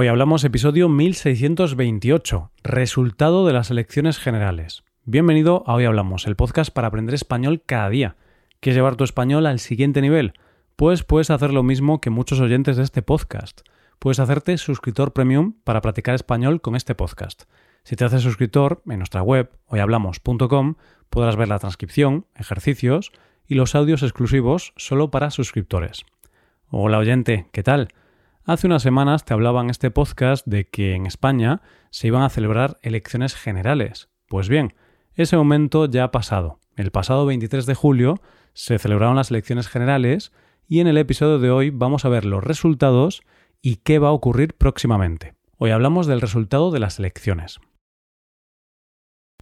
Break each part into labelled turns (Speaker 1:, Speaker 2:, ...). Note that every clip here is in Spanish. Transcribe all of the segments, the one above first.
Speaker 1: Hoy hablamos episodio 1628, resultado de las elecciones generales. Bienvenido a Hoy Hablamos, el podcast para aprender español cada día. ¿Quieres llevar tu español al siguiente nivel? Pues puedes hacer lo mismo que muchos oyentes de este podcast. Puedes hacerte suscriptor premium para practicar español con este podcast. Si te haces suscriptor, en nuestra web, hoyhablamos.com, podrás ver la transcripción, ejercicios y los audios exclusivos solo para suscriptores. Hola oyente, ¿qué tal? Hace unas semanas te hablaba en este podcast de que en España se iban a celebrar elecciones generales. Pues bien, ese momento ya ha pasado. El pasado 23 de julio se celebraron las elecciones generales y en el episodio de hoy vamos a ver los resultados y qué va a ocurrir próximamente. Hoy hablamos del resultado de las elecciones.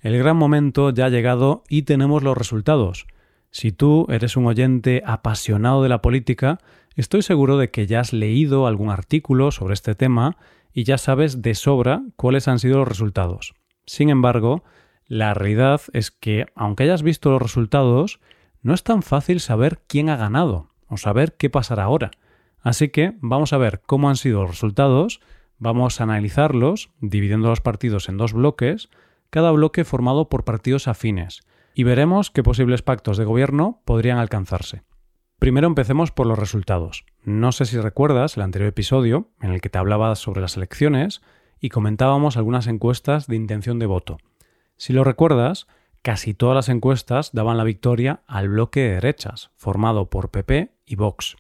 Speaker 1: El gran momento ya ha llegado y tenemos los resultados. Si tú eres un oyente apasionado de la política, Estoy seguro de que ya has leído algún artículo sobre este tema y ya sabes de sobra cuáles han sido los resultados. Sin embargo, la realidad es que, aunque hayas visto los resultados, no es tan fácil saber quién ha ganado o saber qué pasará ahora. Así que vamos a ver cómo han sido los resultados, vamos a analizarlos, dividiendo los partidos en dos bloques, cada bloque formado por partidos afines, y veremos qué posibles pactos de gobierno podrían alcanzarse. Primero empecemos por los resultados. No sé si recuerdas el anterior episodio en el que te hablaba sobre las elecciones y comentábamos algunas encuestas de intención de voto. Si lo recuerdas, casi todas las encuestas daban la victoria al bloque de derechas, formado por PP y Vox.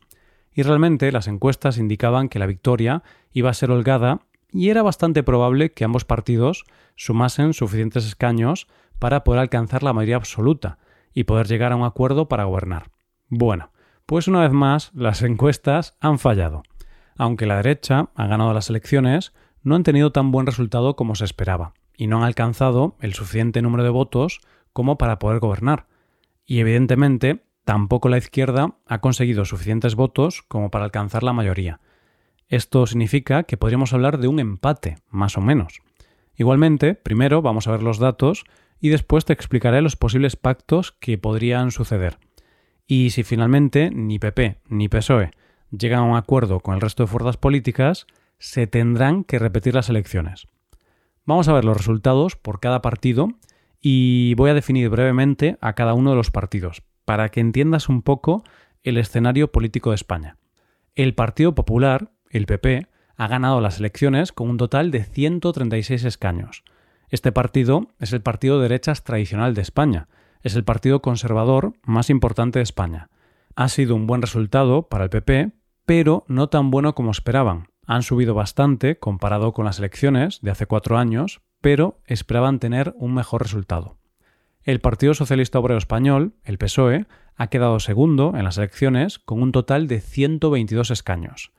Speaker 1: Y realmente las encuestas indicaban que la victoria iba a ser holgada y era bastante probable que ambos partidos sumasen suficientes escaños para poder alcanzar la mayoría absoluta y poder llegar a un acuerdo para gobernar. Bueno, pues una vez más, las encuestas han fallado. Aunque la derecha ha ganado las elecciones, no han tenido tan buen resultado como se esperaba, y no han alcanzado el suficiente número de votos como para poder gobernar. Y evidentemente, tampoco la izquierda ha conseguido suficientes votos como para alcanzar la mayoría. Esto significa que podríamos hablar de un empate, más o menos. Igualmente, primero vamos a ver los datos y después te explicaré los posibles pactos que podrían suceder. Y si finalmente ni PP ni PSOE llegan a un acuerdo con el resto de fuerzas políticas, se tendrán que repetir las elecciones. Vamos a ver los resultados por cada partido y voy a definir brevemente a cada uno de los partidos, para que entiendas un poco el escenario político de España. El Partido Popular, el PP, ha ganado las elecciones con un total de 136 escaños. Este partido es el partido de derechas tradicional de España, es el partido conservador más importante de España. Ha sido un buen resultado para el PP, pero no tan bueno como esperaban. Han subido bastante comparado con las elecciones de hace cuatro años, pero esperaban tener un mejor resultado. El Partido Socialista Obrero Español, el PSOE, ha quedado segundo en las elecciones con un total de 122 escaños.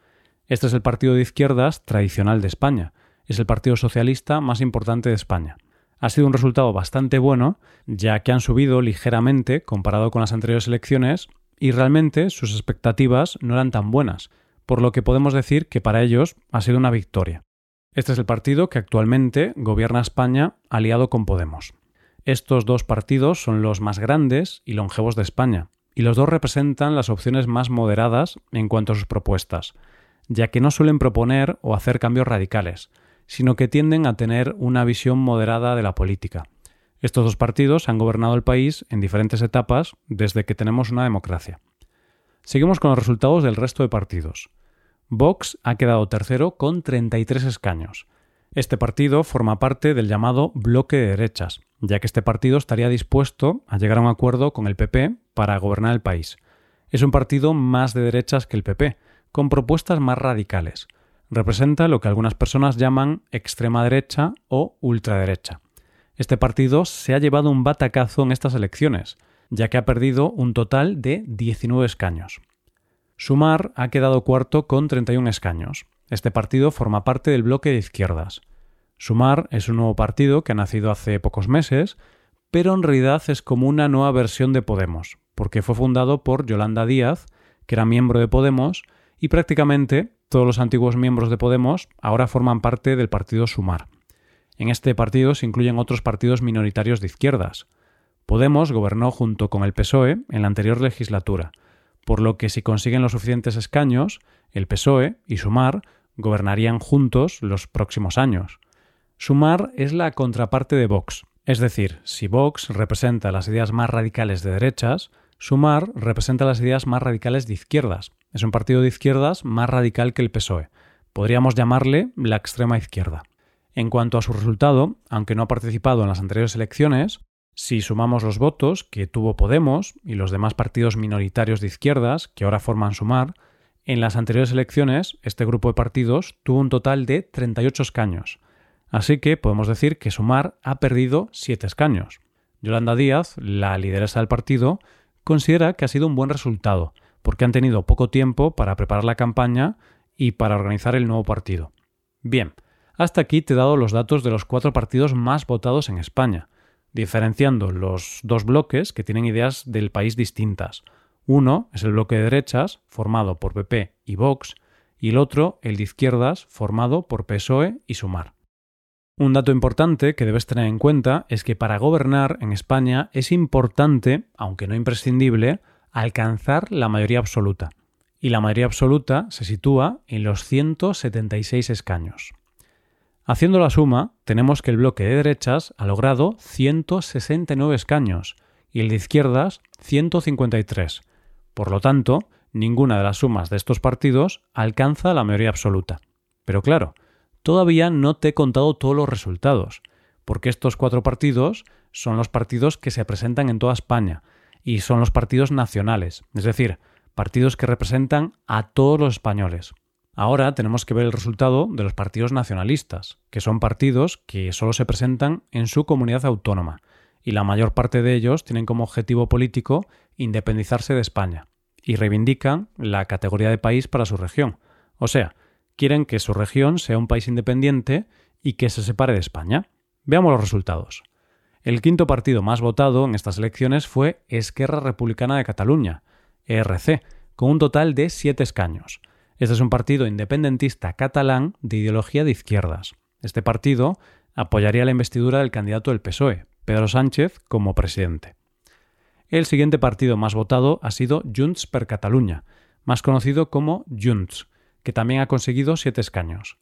Speaker 1: Este es el partido de izquierdas tradicional de España. Es el partido socialista más importante de España ha sido un resultado bastante bueno, ya que han subido ligeramente comparado con las anteriores elecciones y realmente sus expectativas no eran tan buenas, por lo que podemos decir que para ellos ha sido una victoria. Este es el partido que actualmente gobierna España aliado con Podemos. Estos dos partidos son los más grandes y longevos de España, y los dos representan las opciones más moderadas en cuanto a sus propuestas, ya que no suelen proponer o hacer cambios radicales, sino que tienden a tener una visión moderada de la política. Estos dos partidos han gobernado el país en diferentes etapas desde que tenemos una democracia. Seguimos con los resultados del resto de partidos. Vox ha quedado tercero con 33 escaños. Este partido forma parte del llamado bloque de derechas, ya que este partido estaría dispuesto a llegar a un acuerdo con el PP para gobernar el país. Es un partido más de derechas que el PP, con propuestas más radicales representa lo que algunas personas llaman extrema derecha o ultraderecha. Este partido se ha llevado un batacazo en estas elecciones, ya que ha perdido un total de 19 escaños. Sumar ha quedado cuarto con 31 escaños. Este partido forma parte del bloque de izquierdas. Sumar es un nuevo partido que ha nacido hace pocos meses, pero en realidad es como una nueva versión de Podemos, porque fue fundado por Yolanda Díaz, que era miembro de Podemos, y prácticamente todos los antiguos miembros de Podemos ahora forman parte del partido Sumar. En este partido se incluyen otros partidos minoritarios de izquierdas. Podemos gobernó junto con el PSOE en la anterior legislatura, por lo que si consiguen los suficientes escaños, el PSOE y Sumar gobernarían juntos los próximos años. Sumar es la contraparte de Vox, es decir, si Vox representa las ideas más radicales de derechas, Sumar representa las ideas más radicales de izquierdas. Es un partido de izquierdas más radical que el PSOE. Podríamos llamarle la extrema izquierda. En cuanto a su resultado, aunque no ha participado en las anteriores elecciones, si sumamos los votos que tuvo Podemos y los demás partidos minoritarios de izquierdas que ahora forman Sumar, en las anteriores elecciones este grupo de partidos tuvo un total de 38 escaños. Así que podemos decir que Sumar ha perdido 7 escaños. Yolanda Díaz, la lideresa del partido, considera que ha sido un buen resultado, porque han tenido poco tiempo para preparar la campaña y para organizar el nuevo partido. Bien, hasta aquí te he dado los datos de los cuatro partidos más votados en España, diferenciando los dos bloques que tienen ideas del país distintas. Uno es el bloque de derechas, formado por PP y Vox, y el otro, el de izquierdas, formado por PSOE y Sumar. Un dato importante que debes tener en cuenta es que para gobernar en España es importante, aunque no imprescindible, alcanzar la mayoría absoluta. Y la mayoría absoluta se sitúa en los 176 escaños. Haciendo la suma, tenemos que el bloque de derechas ha logrado 169 escaños y el de izquierdas 153. Por lo tanto, ninguna de las sumas de estos partidos alcanza la mayoría absoluta. Pero claro, todavía no te he contado todos los resultados, porque estos cuatro partidos son los partidos que se presentan en toda España y son los partidos nacionales, es decir, partidos que representan a todos los españoles. Ahora tenemos que ver el resultado de los partidos nacionalistas, que son partidos que solo se presentan en su comunidad autónoma, y la mayor parte de ellos tienen como objetivo político independizarse de España, y reivindican la categoría de país para su región. O sea, quieren que su región sea un país independiente y que se separe de España. Veamos los resultados. El quinto partido más votado en estas elecciones fue Esquerra Republicana de Cataluña, ERC, con un total de siete escaños. Este es un partido independentista catalán de ideología de izquierdas. Este partido apoyaría la investidura del candidato del PSOE, Pedro Sánchez, como presidente. El siguiente partido más votado ha sido Junts per Catalunya, más conocido como Junts, que también ha conseguido siete escaños.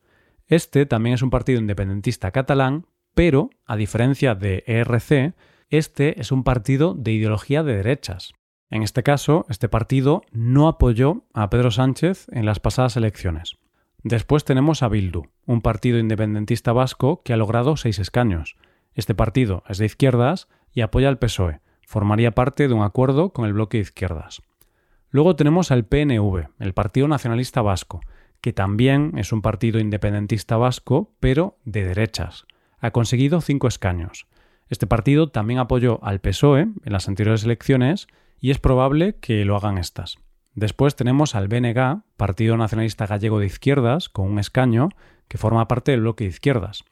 Speaker 1: Este también es un partido independentista catalán, pero, a diferencia de ERC, este es un partido de ideología de derechas. En este caso, este partido no apoyó a Pedro Sánchez en las pasadas elecciones. Después tenemos a Bildu, un partido independentista vasco que ha logrado seis escaños. Este partido es de izquierdas y apoya al PSOE. Formaría parte de un acuerdo con el bloque de izquierdas. Luego tenemos al PNV, el Partido Nacionalista Vasco, que también es un partido independentista vasco, pero de derechas. Ha conseguido cinco escaños. Este partido también apoyó al PSOE en las anteriores elecciones y es probable que lo hagan estas. Después tenemos al BNG, Partido Nacionalista Gallego de Izquierdas, con un escaño que forma parte del bloque de izquierdas.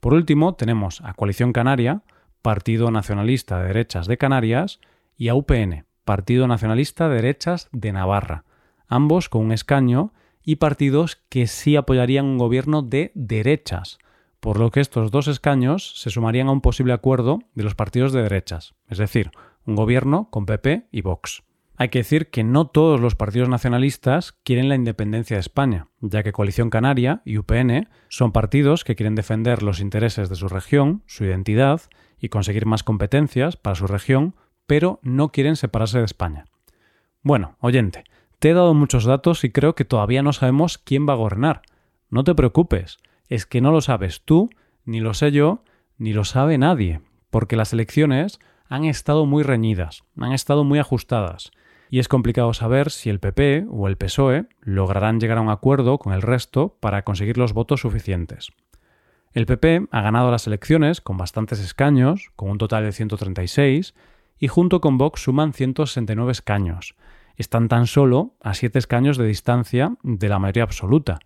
Speaker 1: Por último, tenemos a Coalición Canaria, Partido Nacionalista de Derechas de Canarias, y a UPN, Partido Nacionalista de Derechas de Navarra, ambos con un escaño y partidos que sí apoyarían un gobierno de derechas, por lo que estos dos escaños se sumarían a un posible acuerdo de los partidos de derechas, es decir, un gobierno con PP y Vox. Hay que decir que no todos los partidos nacionalistas quieren la independencia de España, ya que Coalición Canaria y UPN son partidos que quieren defender los intereses de su región, su identidad y conseguir más competencias para su región, pero no quieren separarse de España. Bueno, oyente, te he dado muchos datos y creo que todavía no sabemos quién va a gobernar. No te preocupes, es que no lo sabes tú, ni lo sé yo, ni lo sabe nadie, porque las elecciones han estado muy reñidas, han estado muy ajustadas, y es complicado saber si el PP o el PSOE lograrán llegar a un acuerdo con el resto para conseguir los votos suficientes. El PP ha ganado las elecciones con bastantes escaños, con un total de 136, y junto con Vox suman 169 escaños. Están tan solo a 7 escaños de distancia de la mayoría absoluta.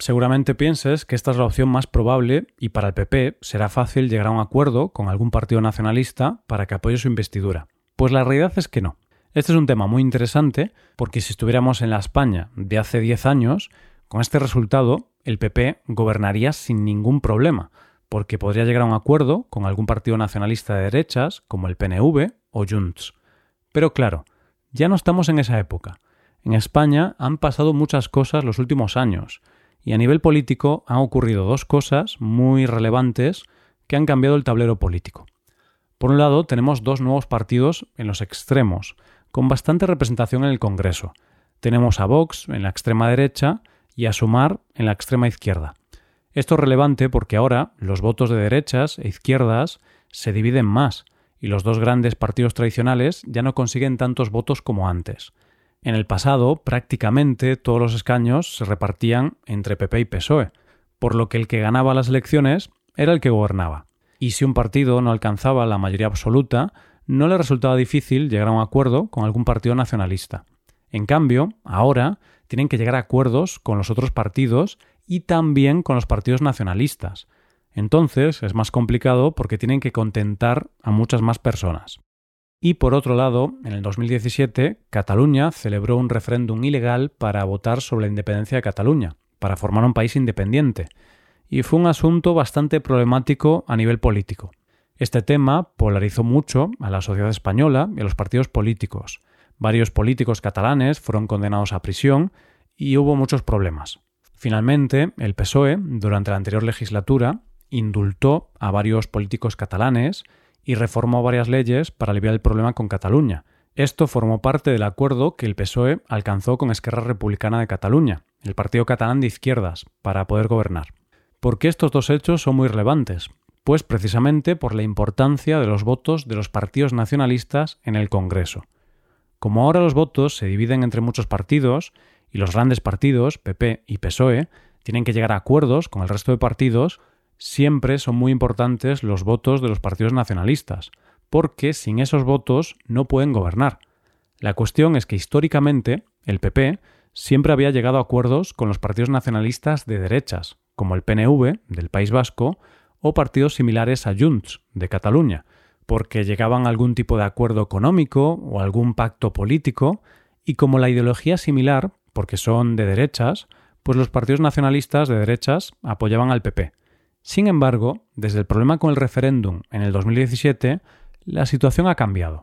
Speaker 1: Seguramente pienses que esta es la opción más probable y para el PP será fácil llegar a un acuerdo con algún partido nacionalista para que apoye su investidura. Pues la realidad es que no. Este es un tema muy interesante porque si estuviéramos en la España de hace 10 años, con este resultado el PP gobernaría sin ningún problema, porque podría llegar a un acuerdo con algún partido nacionalista de derechas como el PNV o Junts. Pero claro, ya no estamos en esa época. En España han pasado muchas cosas los últimos años y a nivel político han ocurrido dos cosas muy relevantes que han cambiado el tablero político. Por un lado, tenemos dos nuevos partidos en los extremos, con bastante representación en el Congreso. Tenemos a Vox en la extrema derecha y a Sumar en la extrema izquierda. Esto es relevante porque ahora los votos de derechas e izquierdas se dividen más y los dos grandes partidos tradicionales ya no consiguen tantos votos como antes. En el pasado, prácticamente todos los escaños se repartían entre PP y PSOE, por lo que el que ganaba las elecciones era el que gobernaba. Y si un partido no alcanzaba la mayoría absoluta, no le resultaba difícil llegar a un acuerdo con algún partido nacionalista. En cambio, ahora tienen que llegar a acuerdos con los otros partidos y también con los partidos nacionalistas. Entonces es más complicado porque tienen que contentar a muchas más personas. Y por otro lado, en el 2017, Cataluña celebró un referéndum ilegal para votar sobre la independencia de Cataluña, para formar un país independiente. Y fue un asunto bastante problemático a nivel político. Este tema polarizó mucho a la sociedad española y a los partidos políticos. Varios políticos catalanes fueron condenados a prisión y hubo muchos problemas. Finalmente, el PSOE, durante la anterior legislatura, indultó a varios políticos catalanes y reformó varias leyes para aliviar el problema con Cataluña. Esto formó parte del acuerdo que el PSOE alcanzó con Esquerra Republicana de Cataluña, el partido catalán de izquierdas, para poder gobernar. ¿Por qué estos dos hechos son muy relevantes? Pues precisamente por la importancia de los votos de los partidos nacionalistas en el Congreso. Como ahora los votos se dividen entre muchos partidos y los grandes partidos, PP y PSOE, tienen que llegar a acuerdos con el resto de partidos, siempre son muy importantes los votos de los partidos nacionalistas, porque sin esos votos no pueden gobernar. La cuestión es que históricamente el PP siempre había llegado a acuerdos con los partidos nacionalistas de derechas, como el PNV del País Vasco o partidos similares a Junts de Cataluña, porque llegaban a algún tipo de acuerdo económico o algún pacto político, y como la ideología es similar, porque son de derechas, pues los partidos nacionalistas de derechas apoyaban al PP. Sin embargo, desde el problema con el referéndum en el 2017, la situación ha cambiado.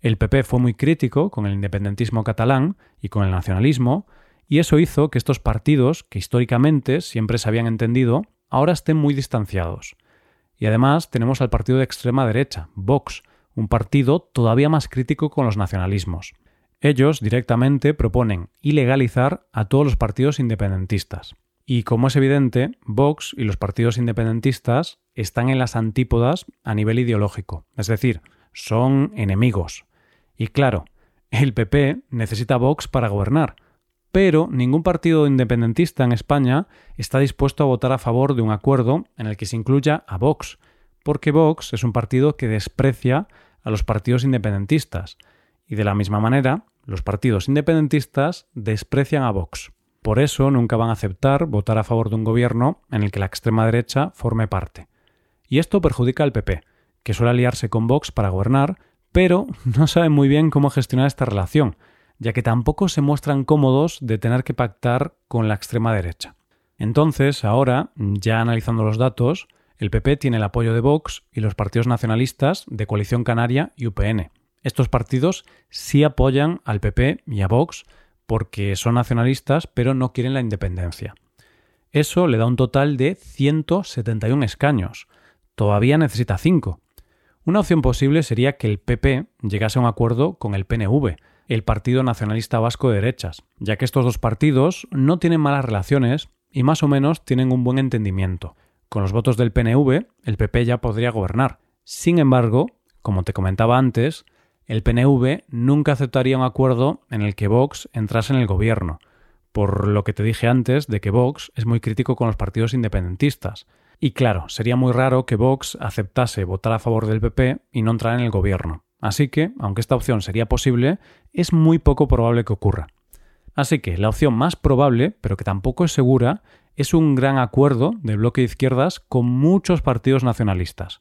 Speaker 1: El PP fue muy crítico con el independentismo catalán y con el nacionalismo, y eso hizo que estos partidos, que históricamente siempre se habían entendido, ahora estén muy distanciados. Y además tenemos al partido de extrema derecha, Vox, un partido todavía más crítico con los nacionalismos. Ellos directamente proponen ilegalizar a todos los partidos independentistas. Y como es evidente, Vox y los partidos independentistas están en las antípodas a nivel ideológico, es decir, son enemigos. Y claro, el PP necesita Vox para gobernar, pero ningún partido independentista en España está dispuesto a votar a favor de un acuerdo en el que se incluya a Vox, porque Vox es un partido que desprecia a los partidos independentistas, y de la misma manera, los partidos independentistas desprecian a Vox. Por eso nunca van a aceptar votar a favor de un gobierno en el que la extrema derecha forme parte. Y esto perjudica al PP, que suele aliarse con Vox para gobernar, pero no sabe muy bien cómo gestionar esta relación, ya que tampoco se muestran cómodos de tener que pactar con la extrema derecha. Entonces, ahora, ya analizando los datos, el PP tiene el apoyo de Vox y los partidos nacionalistas de Coalición Canaria y UPN. Estos partidos sí apoyan al PP y a Vox porque son nacionalistas pero no quieren la independencia. Eso le da un total de 171 escaños. Todavía necesita 5. Una opción posible sería que el PP llegase a un acuerdo con el PNV, el Partido Nacionalista Vasco de Derechas, ya que estos dos partidos no tienen malas relaciones y más o menos tienen un buen entendimiento. Con los votos del PNV, el PP ya podría gobernar. Sin embargo, como te comentaba antes, el PNV nunca aceptaría un acuerdo en el que Vox entrase en el gobierno, por lo que te dije antes de que Vox es muy crítico con los partidos independentistas. Y claro, sería muy raro que Vox aceptase votar a favor del PP y no entrar en el gobierno. Así que, aunque esta opción sería posible, es muy poco probable que ocurra. Así que la opción más probable, pero que tampoco es segura, es un gran acuerdo del bloque de izquierdas con muchos partidos nacionalistas.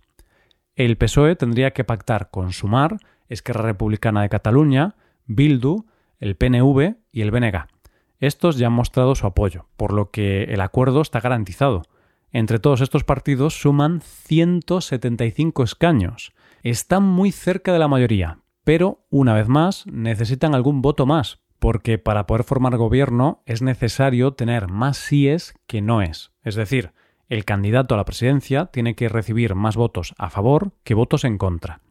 Speaker 1: El PSOE tendría que pactar con Sumar, Esquerra Republicana de Cataluña, Bildu, el PNV y el BNG. Estos ya han mostrado su apoyo, por lo que el acuerdo está garantizado. Entre todos estos partidos suman 175 escaños, están muy cerca de la mayoría, pero una vez más necesitan algún voto más, porque para poder formar gobierno es necesario tener más síes que noes. Es decir, el candidato a la presidencia tiene que recibir más votos a favor que votos en contra.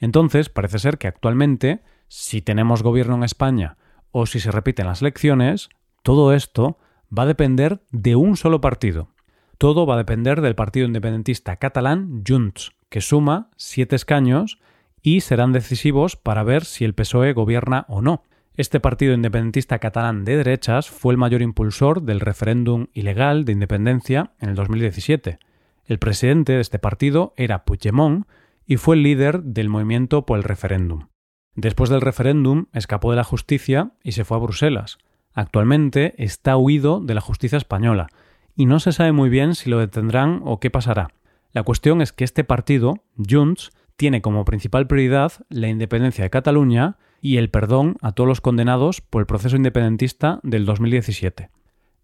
Speaker 1: Entonces, parece ser que actualmente, si tenemos gobierno en España o si se repiten las elecciones, todo esto va a depender de un solo partido. Todo va a depender del partido independentista catalán Junts, que suma siete escaños y serán decisivos para ver si el PSOE gobierna o no. Este partido independentista catalán de derechas fue el mayor impulsor del referéndum ilegal de independencia en el 2017. El presidente de este partido era Puigdemont y fue el líder del movimiento por el referéndum. Después del referéndum escapó de la justicia y se fue a Bruselas. Actualmente está huido de la justicia española y no se sabe muy bien si lo detendrán o qué pasará. La cuestión es que este partido, Junts, tiene como principal prioridad la independencia de Cataluña y el perdón a todos los condenados por el proceso independentista del 2017.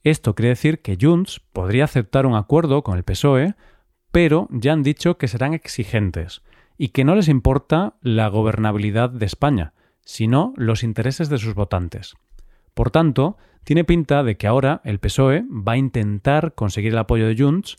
Speaker 1: Esto quiere decir que Junts podría aceptar un acuerdo con el PSOE, pero ya han dicho que serán exigentes y que no les importa la gobernabilidad de España, sino los intereses de sus votantes. Por tanto, tiene pinta de que ahora el PSOE va a intentar conseguir el apoyo de Junts,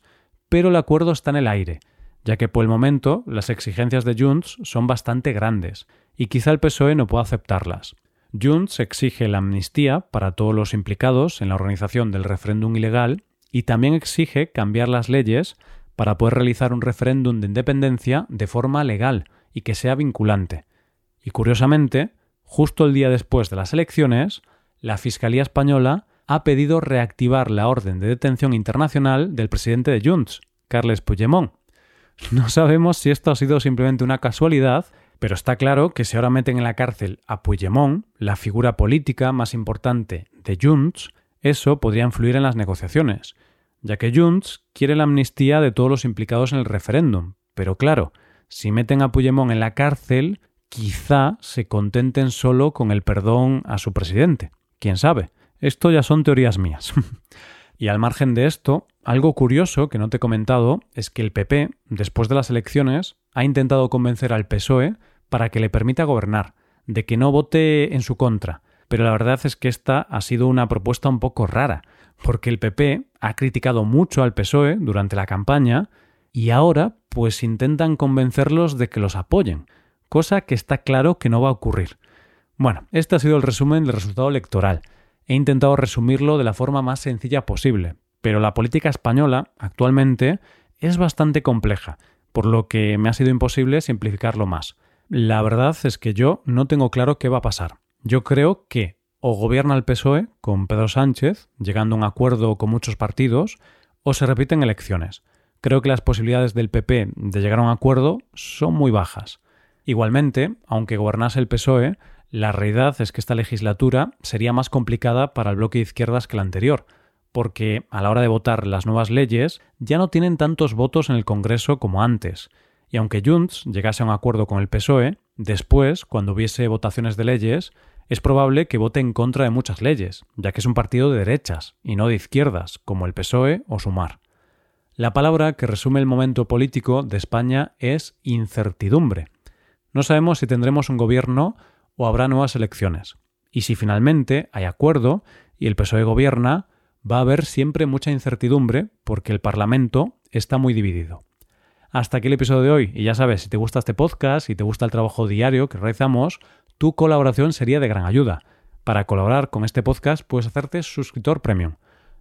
Speaker 1: pero el acuerdo está en el aire, ya que por el momento las exigencias de Junts son bastante grandes y quizá el PSOE no pueda aceptarlas. Junts exige la amnistía para todos los implicados en la organización del referéndum ilegal y también exige cambiar las leyes para poder realizar un referéndum de independencia de forma legal y que sea vinculante. Y curiosamente, justo el día después de las elecciones, la Fiscalía Española ha pedido reactivar la orden de detención internacional del presidente de Junts, Carles Puigdemont. No sabemos si esto ha sido simplemente una casualidad pero está claro que si ahora meten en la cárcel a Puigdemont, la figura política más importante de Junts, eso podría influir en las negociaciones, ya que Junts quiere la amnistía de todos los implicados en el referéndum. Pero claro, si meten a Puigdemont en la cárcel, quizá se contenten solo con el perdón a su presidente. ¿Quién sabe? Esto ya son teorías mías. y al margen de esto, algo curioso que no te he comentado es que el PP, después de las elecciones, ha intentado convencer al PSOE para que le permita gobernar, de que no vote en su contra. Pero la verdad es que esta ha sido una propuesta un poco rara, porque el PP ha criticado mucho al PSOE durante la campaña y ahora pues intentan convencerlos de que los apoyen, cosa que está claro que no va a ocurrir. Bueno, este ha sido el resumen del resultado electoral. He intentado resumirlo de la forma más sencilla posible, pero la política española actualmente es bastante compleja por lo que me ha sido imposible simplificarlo más. La verdad es que yo no tengo claro qué va a pasar. Yo creo que o gobierna el PSOE con Pedro Sánchez, llegando a un acuerdo con muchos partidos, o se repiten elecciones. Creo que las posibilidades del PP de llegar a un acuerdo son muy bajas. Igualmente, aunque gobernase el PSOE, la realidad es que esta legislatura sería más complicada para el bloque de izquierdas que la anterior, porque a la hora de votar las nuevas leyes ya no tienen tantos votos en el Congreso como antes. Y aunque Junts llegase a un acuerdo con el PSOE, después, cuando hubiese votaciones de leyes, es probable que vote en contra de muchas leyes, ya que es un partido de derechas y no de izquierdas, como el PSOE o Sumar. La palabra que resume el momento político de España es incertidumbre. No sabemos si tendremos un gobierno o habrá nuevas elecciones. Y si finalmente hay acuerdo y el PSOE gobierna, va a haber siempre mucha incertidumbre porque el Parlamento está muy dividido. Hasta aquí el episodio de hoy y ya sabes, si te gusta este podcast y te gusta el trabajo diario que realizamos, tu colaboración sería de gran ayuda. Para colaborar con este podcast puedes hacerte suscriptor premium.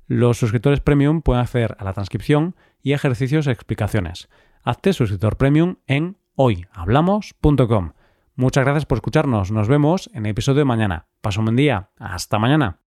Speaker 1: Los suscriptores premium pueden hacer a la transcripción y ejercicios e explicaciones. Hazte suscriptor premium en hoyhablamos.com. Muchas gracias por escucharnos. Nos vemos en el episodio de mañana. Paso un buen día. Hasta mañana.